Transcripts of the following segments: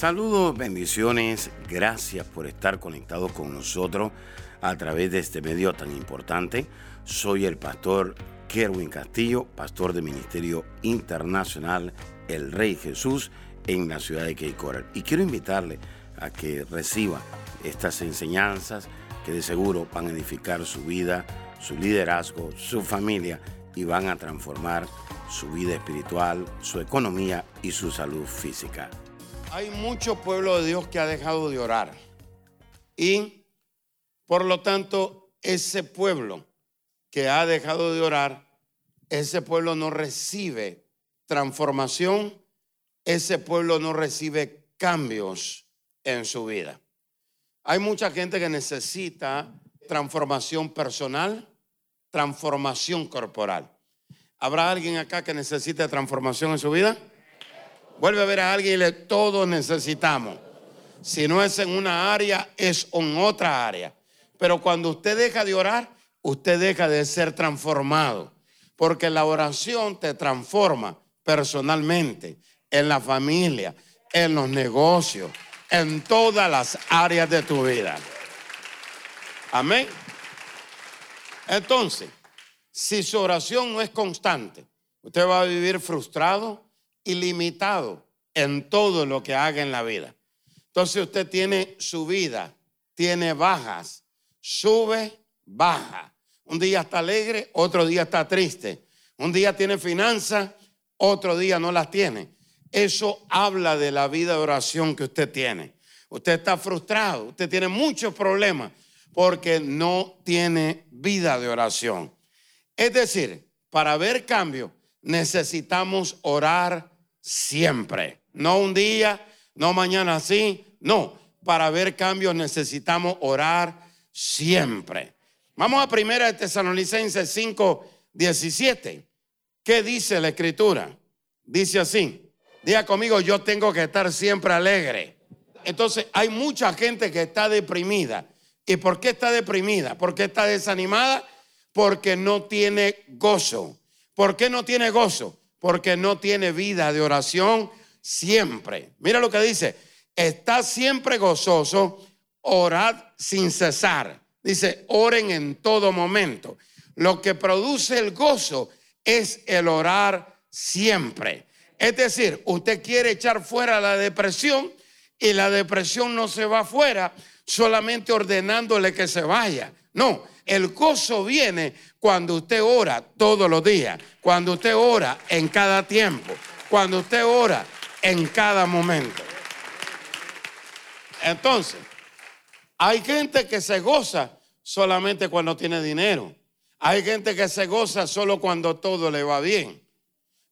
Saludos, bendiciones, gracias por estar conectados con nosotros a través de este medio tan importante. Soy el pastor Kerwin Castillo, pastor del Ministerio Internacional El Rey Jesús en la ciudad de Cape. Y quiero invitarle a que reciba estas enseñanzas que de seguro van a edificar su vida, su liderazgo, su familia y van a transformar su vida espiritual, su economía y su salud física. Hay mucho pueblo de Dios que ha dejado de orar. Y por lo tanto, ese pueblo que ha dejado de orar, ese pueblo no recibe transformación, ese pueblo no recibe cambios en su vida. Hay mucha gente que necesita transformación personal, transformación corporal. ¿Habrá alguien acá que necesite transformación en su vida? Vuelve a ver a alguien y le todos necesitamos. Si no es en una área, es en otra área. Pero cuando usted deja de orar, usted deja de ser transformado. Porque la oración te transforma personalmente, en la familia, en los negocios, en todas las áreas de tu vida. Amén. Entonces, si su oración no es constante, usted va a vivir frustrado, ilimitado en todo lo que haga en la vida. Entonces usted tiene subida, tiene bajas, sube, baja. Un día está alegre, otro día está triste. Un día tiene finanzas, otro día no las tiene. Eso habla de la vida de oración que usted tiene. Usted está frustrado, usted tiene muchos problemas porque no tiene vida de oración. Es decir, para ver cambio necesitamos orar siempre. No un día, no mañana así. No, para ver cambios necesitamos orar siempre. Vamos a primera de Tesalonicenses 5, 17. ¿Qué dice la escritura? Dice así. Diga conmigo, yo tengo que estar siempre alegre. Entonces, hay mucha gente que está deprimida. ¿Y por qué está deprimida? ¿Por qué está desanimada? Porque no tiene gozo. ¿Por qué no tiene gozo? porque no tiene vida de oración siempre. Mira lo que dice, está siempre gozoso, orad sin cesar. Dice, oren en todo momento. Lo que produce el gozo es el orar siempre. Es decir, usted quiere echar fuera la depresión y la depresión no se va fuera solamente ordenándole que se vaya. No, el gozo viene cuando usted ora todos los días, cuando usted ora en cada tiempo, cuando usted ora en cada momento. Entonces, hay gente que se goza solamente cuando tiene dinero. Hay gente que se goza solo cuando todo le va bien.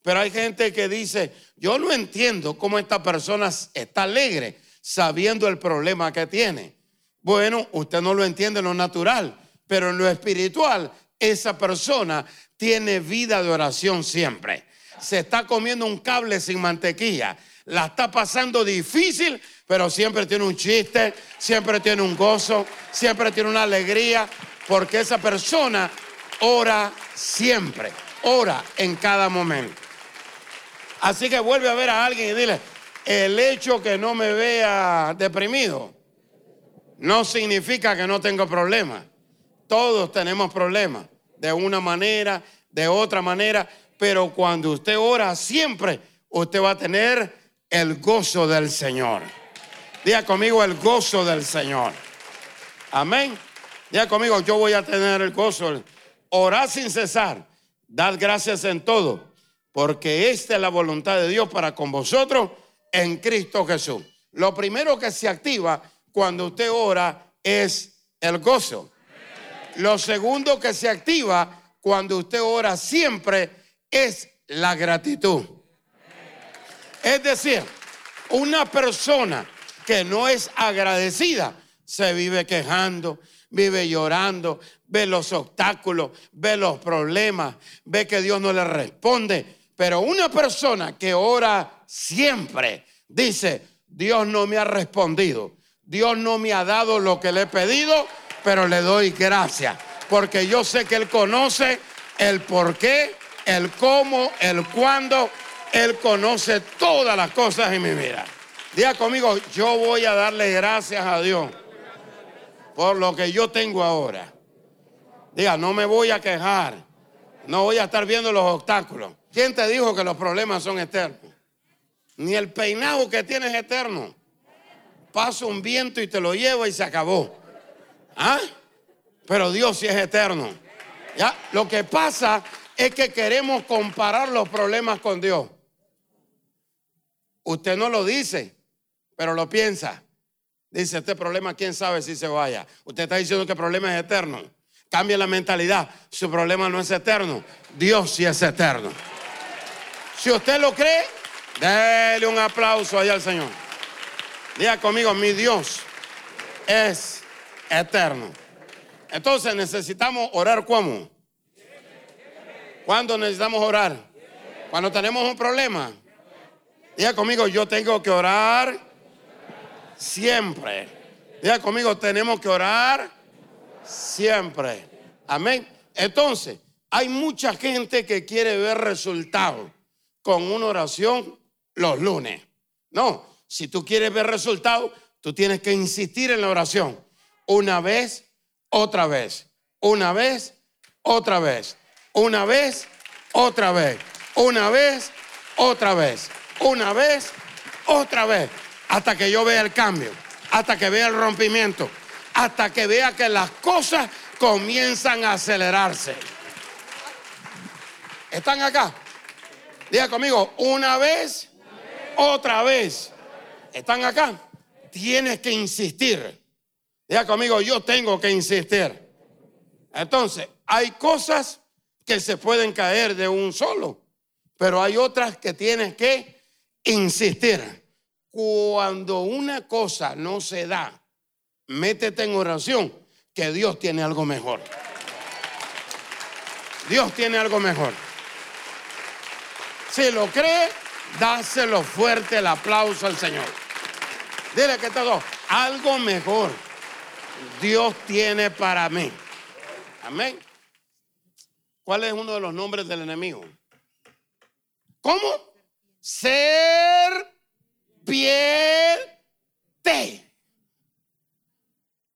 Pero hay gente que dice, yo no entiendo cómo esta persona está alegre sabiendo el problema que tiene. Bueno, usted no lo entiende en lo natural, pero en lo espiritual esa persona tiene vida de oración siempre. Se está comiendo un cable sin mantequilla. La está pasando difícil, pero siempre tiene un chiste, siempre tiene un gozo, siempre tiene una alegría, porque esa persona ora siempre, ora en cada momento. Así que vuelve a ver a alguien y dile, el hecho que no me vea deprimido no significa que no tengo problemas. Todos tenemos problemas, de una manera, de otra manera, pero cuando usted ora siempre, usted va a tener el gozo del Señor. Diga conmigo el gozo del Señor. Amén. Diga conmigo, yo voy a tener el gozo. Orar sin cesar. Dad gracias en todo, porque esta es la voluntad de Dios para con vosotros en Cristo Jesús. Lo primero que se activa cuando usted ora es el gozo. Lo segundo que se activa cuando usted ora siempre es la gratitud. Es decir, una persona que no es agradecida se vive quejando, vive llorando, ve los obstáculos, ve los problemas, ve que Dios no le responde. Pero una persona que ora siempre dice, Dios no me ha respondido, Dios no me ha dado lo que le he pedido, pero le doy gracias, porque yo sé que Él conoce el por qué, el cómo, el cuándo. Él conoce todas las cosas en mi vida. Diga conmigo, yo voy a darle gracias a Dios por lo que yo tengo ahora. Diga, no me voy a quejar. No voy a estar viendo los obstáculos. ¿Quién te dijo que los problemas son eternos? Ni el peinado que tienes es eterno. Pasa un viento y te lo lleva y se acabó. ¿Ah? Pero Dios sí es eterno. ¿Ya? Lo que pasa es que queremos comparar los problemas con Dios. Usted no lo dice, pero lo piensa. Dice, este problema, quién sabe si se vaya. Usted está diciendo que el problema es eterno. Cambia la mentalidad. Su problema no es eterno. Dios sí es eterno. Si usted lo cree, déle un aplauso allá al Señor. Diga conmigo, mi Dios es eterno. Entonces necesitamos orar ¿cómo? ¿Cuándo necesitamos orar? Cuando tenemos un problema. Diga conmigo, yo tengo que orar siempre. Diga conmigo, tenemos que orar siempre. Amén. Entonces, hay mucha gente que quiere ver resultados con una oración los lunes. No, si tú quieres ver resultados, tú tienes que insistir en la oración. Una vez, otra vez. Una vez, otra vez. Una vez, otra vez. Una vez, otra vez. Una vez, otra vez. Hasta que yo vea el cambio. Hasta que vea el rompimiento. Hasta que vea que las cosas comienzan a acelerarse. ¿Están acá? Diga conmigo, una vez, otra vez. ¿Están acá? Tienes que insistir. Diga conmigo, yo tengo que insistir. Entonces, hay cosas que se pueden caer de un solo, pero hay otras que tienes que insistir. Cuando una cosa no se da, métete en oración, que Dios tiene algo mejor. Dios tiene algo mejor. Si lo cree, dáselo fuerte el aplauso al Señor. Dile que todo, algo mejor Dios tiene para mí. Amén. ¿Cuál es uno de los nombres del enemigo? ¿Cómo? Serpiente.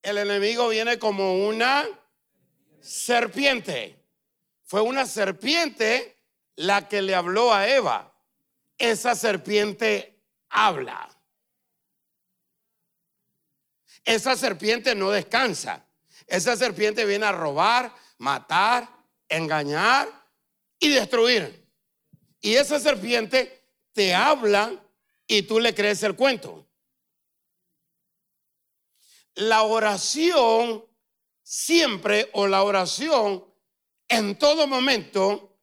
El enemigo viene como una serpiente. Fue una serpiente la que le habló a Eva, esa serpiente habla. Esa serpiente no descansa. Esa serpiente viene a robar, matar, engañar y destruir. Y esa serpiente te habla y tú le crees el cuento. La oración siempre o la oración en todo momento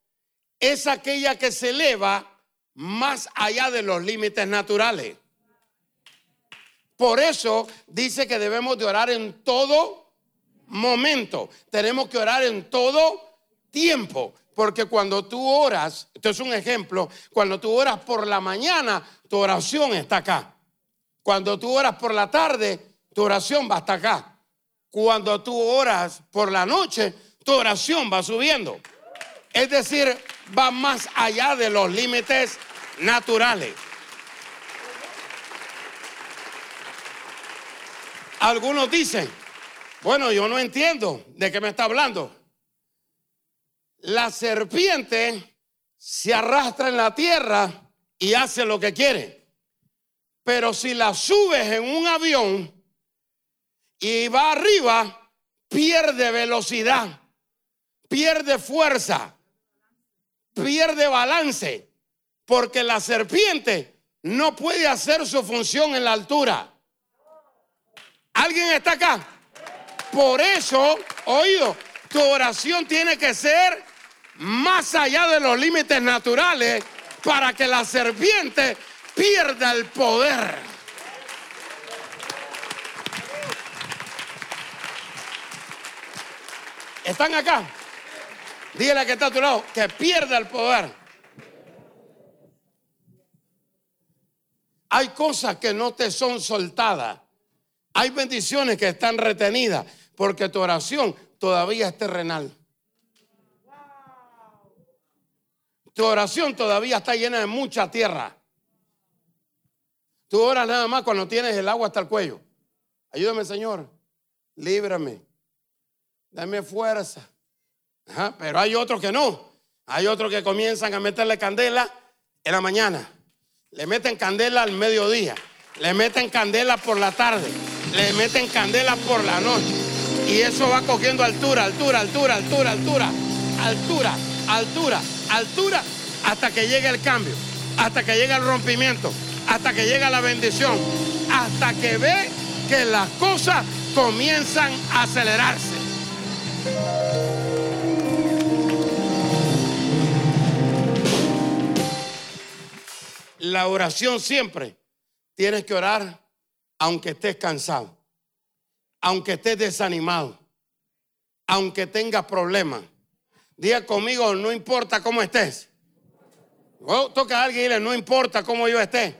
es aquella que se eleva más allá de los límites naturales. Por eso dice que debemos de orar en todo momento. Tenemos que orar en todo tiempo. Porque cuando tú oras, esto es un ejemplo, cuando tú oras por la mañana, tu oración está acá. Cuando tú oras por la tarde, tu oración va hasta acá. Cuando tú oras por la noche, tu oración va subiendo. Es decir, va más allá de los límites naturales. Algunos dicen, bueno, yo no entiendo de qué me está hablando. La serpiente se arrastra en la tierra y hace lo que quiere. Pero si la subes en un avión y va arriba, pierde velocidad, pierde fuerza pierde balance porque la serpiente no puede hacer su función en la altura. ¿Alguien está acá? Por eso, oído, tu oración tiene que ser más allá de los límites naturales para que la serpiente pierda el poder. ¿Están acá? Dígale que está a tu lado que pierda el poder. Hay cosas que no te son soltadas. Hay bendiciones que están retenidas porque tu oración todavía es terrenal. Tu oración todavía está llena de mucha tierra. Tú oras nada más cuando tienes el agua hasta el cuello. Ayúdame, Señor. Líbrame. Dame fuerza. pero hay otros que no. Hay otros que comienzan a meterle candela en la mañana. Le meten candela al mediodía. Le meten candela por la tarde. Le meten candela por la noche. Y eso va cogiendo altura, altura, altura, altura, altura, altura, altura, altura, hasta que llegue el cambio, hasta que llegue el rompimiento, hasta que llegue la bendición, hasta que ve que las cosas comienzan a acelerarse. La oración siempre tienes que orar aunque estés cansado, aunque estés desanimado, aunque tengas problemas. Diga conmigo, no importa cómo estés. Toca a alguien y dile, no importa cómo yo esté.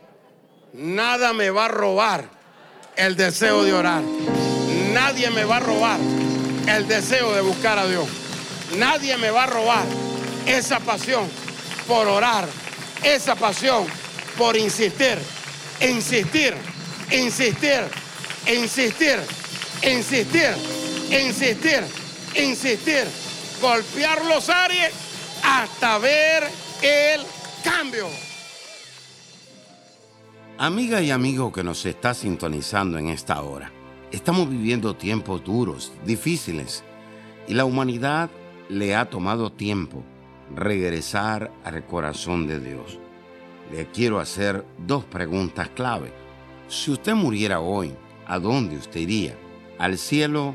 Nada me va a robar el deseo de orar. Nadie me va a robar el deseo de buscar a Dios. Nadie me va a robar esa pasión por orar, esa pasión por insistir, insistir, insistir, insistir, insistir, insistir, insistir, golpear los aires hasta ver el cambio. Amiga y amigo que nos está sintonizando en esta hora, estamos viviendo tiempos duros, difíciles, y la humanidad le ha tomado tiempo regresar al corazón de Dios. Le quiero hacer dos preguntas clave. Si usted muriera hoy, ¿a dónde usted iría? ¿Al cielo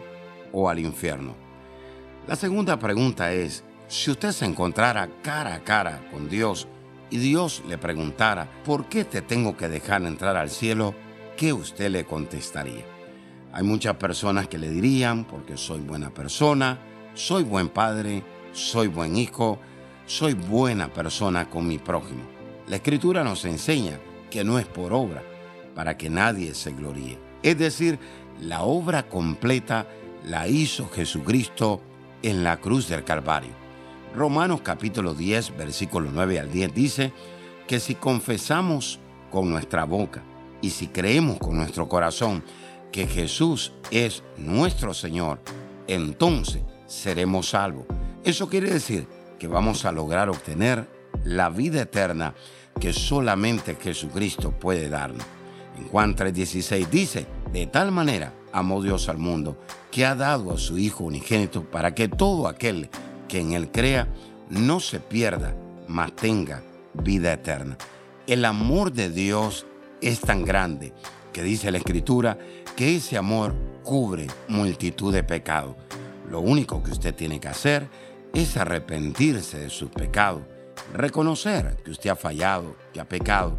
o al infierno? La segunda pregunta es, si usted se encontrara cara a cara con Dios, y Dios le preguntara, ¿por qué te tengo que dejar entrar al cielo? ¿Qué usted le contestaría? Hay muchas personas que le dirían, porque soy buena persona, soy buen padre, soy buen hijo, soy buena persona con mi prójimo. La escritura nos enseña que no es por obra, para que nadie se gloríe. Es decir, la obra completa la hizo Jesucristo en la cruz del Calvario. Romanos capítulo 10, versículo 9 al 10 dice que si confesamos con nuestra boca y si creemos con nuestro corazón que Jesús es nuestro Señor, entonces seremos salvos. Eso quiere decir que vamos a lograr obtener la vida eterna que solamente Jesucristo puede darnos. En Juan 3:16 dice, de tal manera amó Dios al mundo que ha dado a su Hijo unigénito para que todo aquel que en él crea no se pierda, mas tenga vida eterna. El amor de Dios es tan grande que dice la Escritura que ese amor cubre multitud de pecados. Lo único que usted tiene que hacer es arrepentirse de sus pecados, reconocer que usted ha fallado, que ha pecado,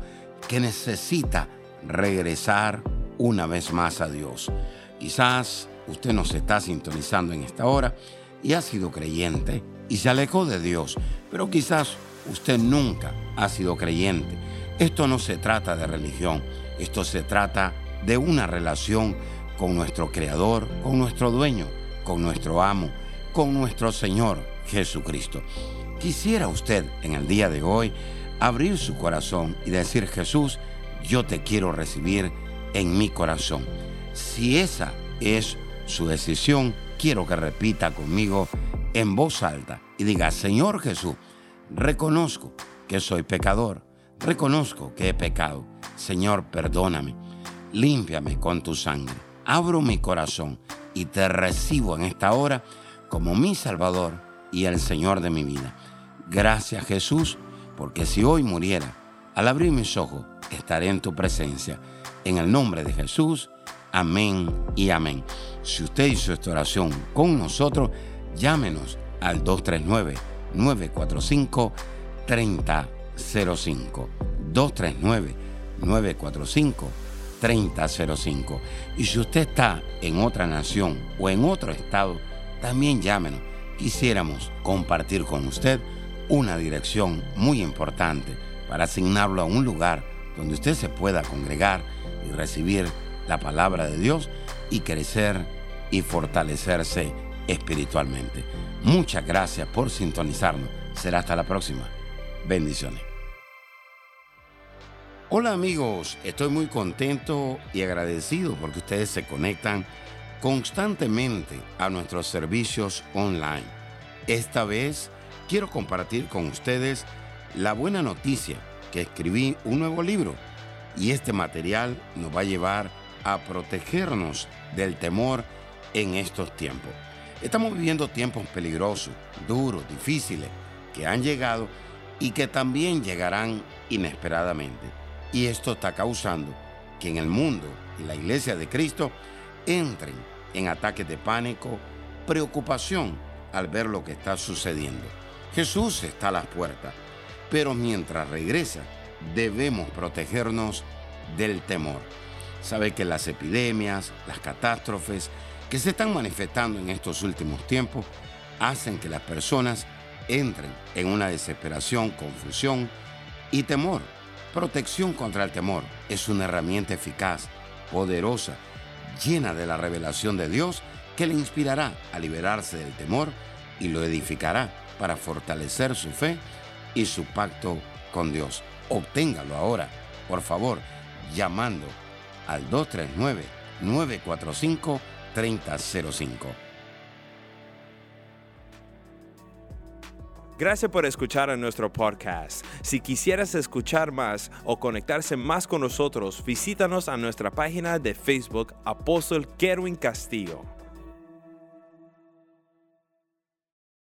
que necesita regresar una vez más a Dios. Quizás usted nos está sintonizando en esta hora y ha sido creyente y se alejó de Dios, pero quizás usted nunca ha sido creyente. Esto no se trata de religión, esto se trata de una relación con nuestro Creador, con nuestro dueño, con nuestro amo, con nuestro Señor Jesucristo. Quisiera usted en el día de hoy abrir su corazón y decir, Jesús, yo te quiero recibir en mi corazón. Si esa es su decisión, quiero que repita conmigo en voz alta y diga, Señor Jesús, reconozco que soy pecador, reconozco que he pecado. Señor, perdóname, límpiame con tu sangre, abro mi corazón y te recibo en esta hora como mi Salvador y el Señor de mi vida. Gracias Jesús, porque si hoy muriera, al abrir mis ojos, estaré en tu presencia. En el nombre de Jesús, Amén y amén. Si usted hizo esta oración con nosotros, llámenos al 239-945-3005. 239-945-3005. Y si usted está en otra nación o en otro estado, también llámenos. Quisiéramos compartir con usted una dirección muy importante para asignarlo a un lugar donde usted se pueda congregar y recibir la palabra de Dios y crecer y fortalecerse espiritualmente. Muchas gracias por sintonizarnos. Será hasta la próxima. Bendiciones. Hola amigos, estoy muy contento y agradecido porque ustedes se conectan constantemente a nuestros servicios online. Esta vez quiero compartir con ustedes la buena noticia escribí un nuevo libro y este material nos va a llevar a protegernos del temor en estos tiempos. Estamos viviendo tiempos peligrosos, duros, difíciles, que han llegado y que también llegarán inesperadamente. Y esto está causando que en el mundo y la iglesia de Cristo entren en ataques de pánico, preocupación al ver lo que está sucediendo. Jesús está a las puertas, pero mientras regresa debemos protegernos del temor. Sabe que las epidemias, las catástrofes que se están manifestando en estos últimos tiempos hacen que las personas entren en una desesperación, confusión y temor. Protección contra el temor es una herramienta eficaz, poderosa, llena de la revelación de Dios que le inspirará a liberarse del temor y lo edificará para fortalecer su fe y su pacto con Dios. Obténgalo ahora, por favor, llamando al 239-945-3005. Gracias por escuchar a nuestro podcast. Si quisieras escuchar más o conectarse más con nosotros, visítanos a nuestra página de Facebook Apóstol Kerwin Castillo.